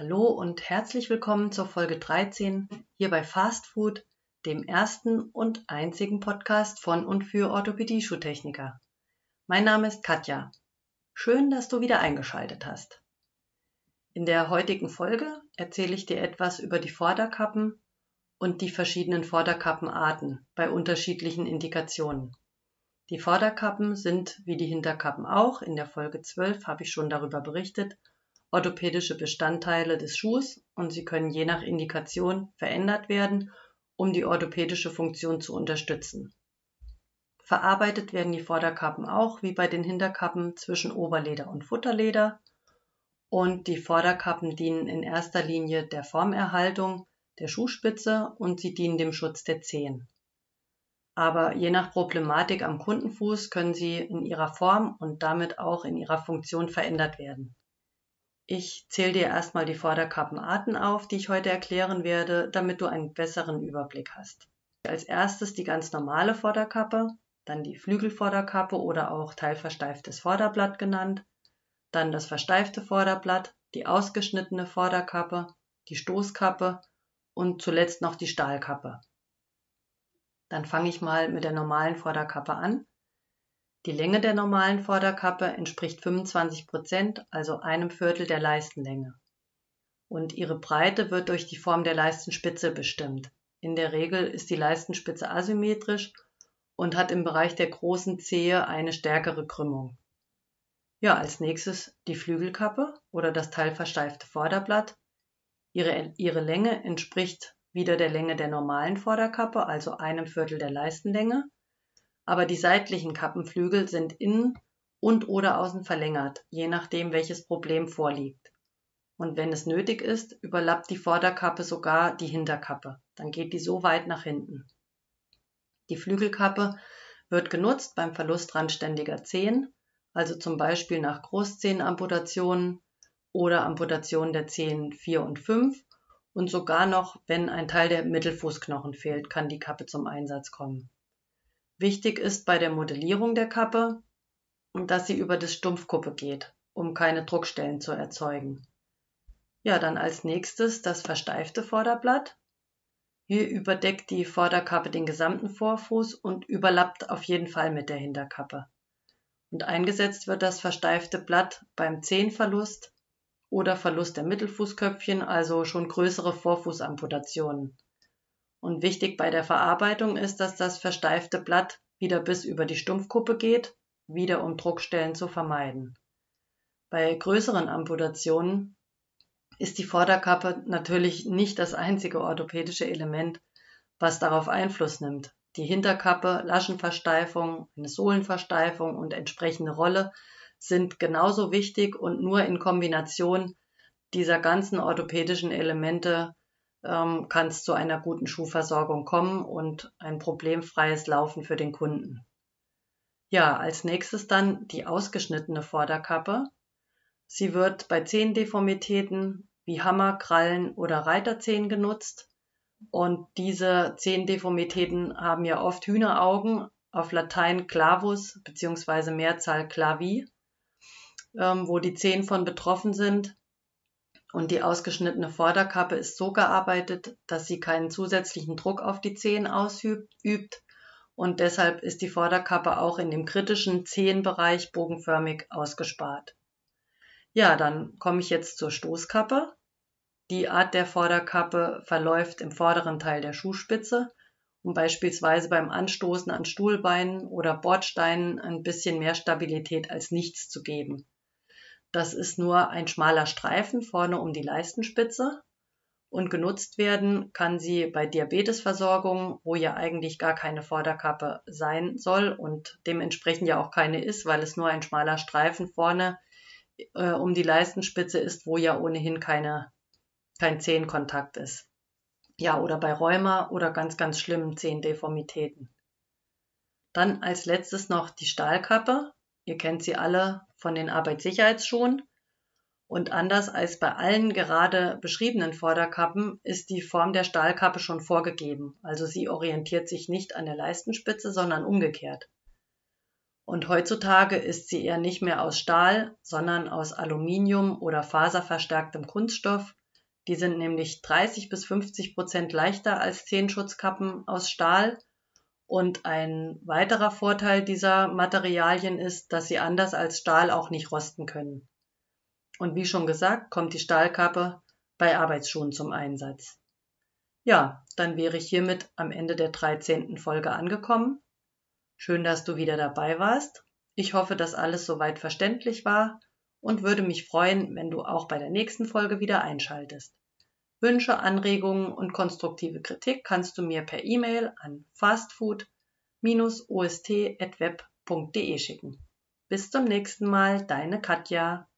Hallo und herzlich willkommen zur Folge 13 hier bei Fast Food, dem ersten und einzigen Podcast von und für Orthopädie-Schuhtechniker. Mein Name ist Katja. Schön, dass du wieder eingeschaltet hast. In der heutigen Folge erzähle ich dir etwas über die Vorderkappen und die verschiedenen Vorderkappenarten bei unterschiedlichen Indikationen. Die Vorderkappen sind wie die Hinterkappen auch, in der Folge 12 habe ich schon darüber berichtet, orthopädische Bestandteile des Schuhs und sie können je nach Indikation verändert werden, um die orthopädische Funktion zu unterstützen. Verarbeitet werden die Vorderkappen auch wie bei den Hinterkappen zwischen Oberleder und Futterleder und die Vorderkappen dienen in erster Linie der Formerhaltung der Schuhspitze und sie dienen dem Schutz der Zehen. Aber je nach Problematik am Kundenfuß können sie in ihrer Form und damit auch in ihrer Funktion verändert werden. Ich zähle dir erstmal die Vorderkappenarten auf, die ich heute erklären werde, damit du einen besseren Überblick hast. Als erstes die ganz normale Vorderkappe, dann die Flügelvorderkappe oder auch teilversteiftes Vorderblatt genannt, dann das versteifte Vorderblatt, die ausgeschnittene Vorderkappe, die Stoßkappe und zuletzt noch die Stahlkappe. Dann fange ich mal mit der normalen Vorderkappe an. Die Länge der normalen Vorderkappe entspricht 25 Prozent, also einem Viertel der Leistenlänge. Und ihre Breite wird durch die Form der Leistenspitze bestimmt. In der Regel ist die Leistenspitze asymmetrisch und hat im Bereich der großen Zehe eine stärkere Krümmung. Ja, als nächstes die Flügelkappe oder das teilversteifte Vorderblatt. Ihre, ihre Länge entspricht wieder der Länge der normalen Vorderkappe, also einem Viertel der Leistenlänge aber die seitlichen Kappenflügel sind innen und oder außen verlängert, je nachdem welches Problem vorliegt. Und wenn es nötig ist, überlappt die Vorderkappe sogar die Hinterkappe. Dann geht die so weit nach hinten. Die Flügelkappe wird genutzt beim Verlust randständiger Zehen, also zum Beispiel nach Großzehenamputationen oder Amputationen der Zehen 4 und 5 und sogar noch, wenn ein Teil der Mittelfußknochen fehlt, kann die Kappe zum Einsatz kommen. Wichtig ist bei der Modellierung der Kappe, dass sie über das Stumpfkuppe geht, um keine Druckstellen zu erzeugen. Ja, dann als nächstes das versteifte Vorderblatt. Hier überdeckt die Vorderkappe den gesamten Vorfuß und überlappt auf jeden Fall mit der Hinterkappe. Und eingesetzt wird das versteifte Blatt beim Zehenverlust oder Verlust der Mittelfußköpfchen, also schon größere Vorfußamputationen. Und wichtig bei der Verarbeitung ist, dass das versteifte Blatt wieder bis über die Stumpfkuppe geht, wieder um Druckstellen zu vermeiden. Bei größeren Amputationen ist die Vorderkappe natürlich nicht das einzige orthopädische Element, was darauf Einfluss nimmt. Die Hinterkappe, Laschenversteifung, eine Sohlenversteifung und entsprechende Rolle sind genauso wichtig und nur in Kombination dieser ganzen orthopädischen Elemente ähm, kann es zu einer guten Schuhversorgung kommen und ein problemfreies Laufen für den Kunden. Ja, als nächstes dann die ausgeschnittene Vorderkappe. Sie wird bei Zehendeformitäten wie Hammer, Krallen oder Reiterzehen genutzt. Und diese Zehendeformitäten haben ja oft Hühneraugen, auf Latein Clavus bzw. Mehrzahl Clavi, ähm, wo die Zehen von betroffen sind. Und die ausgeschnittene Vorderkappe ist so gearbeitet, dass sie keinen zusätzlichen Druck auf die Zehen ausübt und deshalb ist die Vorderkappe auch in dem kritischen Zehenbereich bogenförmig ausgespart. Ja, dann komme ich jetzt zur Stoßkappe. Die Art der Vorderkappe verläuft im vorderen Teil der Schuhspitze, um beispielsweise beim Anstoßen an Stuhlbeinen oder Bordsteinen ein bisschen mehr Stabilität als nichts zu geben. Das ist nur ein schmaler Streifen vorne um die Leistenspitze und genutzt werden kann sie bei Diabetesversorgung, wo ja eigentlich gar keine Vorderkappe sein soll und dementsprechend ja auch keine ist, weil es nur ein schmaler Streifen vorne äh, um die Leistenspitze ist, wo ja ohnehin keine, kein Zehenkontakt ist. Ja, oder bei Rheuma oder ganz, ganz schlimmen Zehendeformitäten. Dann als letztes noch die Stahlkappe. Ihr kennt sie alle von den Arbeitssicherheitsschuhen. Und anders als bei allen gerade beschriebenen Vorderkappen ist die Form der Stahlkappe schon vorgegeben. Also sie orientiert sich nicht an der Leistenspitze, sondern umgekehrt. Und heutzutage ist sie eher nicht mehr aus Stahl, sondern aus Aluminium oder faserverstärktem Kunststoff, Die sind nämlich 30 bis 50 Prozent leichter als Zehenschutzkappen aus Stahl. Und ein weiterer Vorteil dieser Materialien ist, dass sie anders als Stahl auch nicht rosten können. Und wie schon gesagt, kommt die Stahlkappe bei Arbeitsschuhen zum Einsatz. Ja, dann wäre ich hiermit am Ende der 13. Folge angekommen. Schön, dass du wieder dabei warst. Ich hoffe, dass alles soweit verständlich war und würde mich freuen, wenn du auch bei der nächsten Folge wieder einschaltest. Wünsche, Anregungen und konstruktive Kritik kannst du mir per E-Mail an fastfood-ost.web.de schicken. Bis zum nächsten Mal, deine Katja.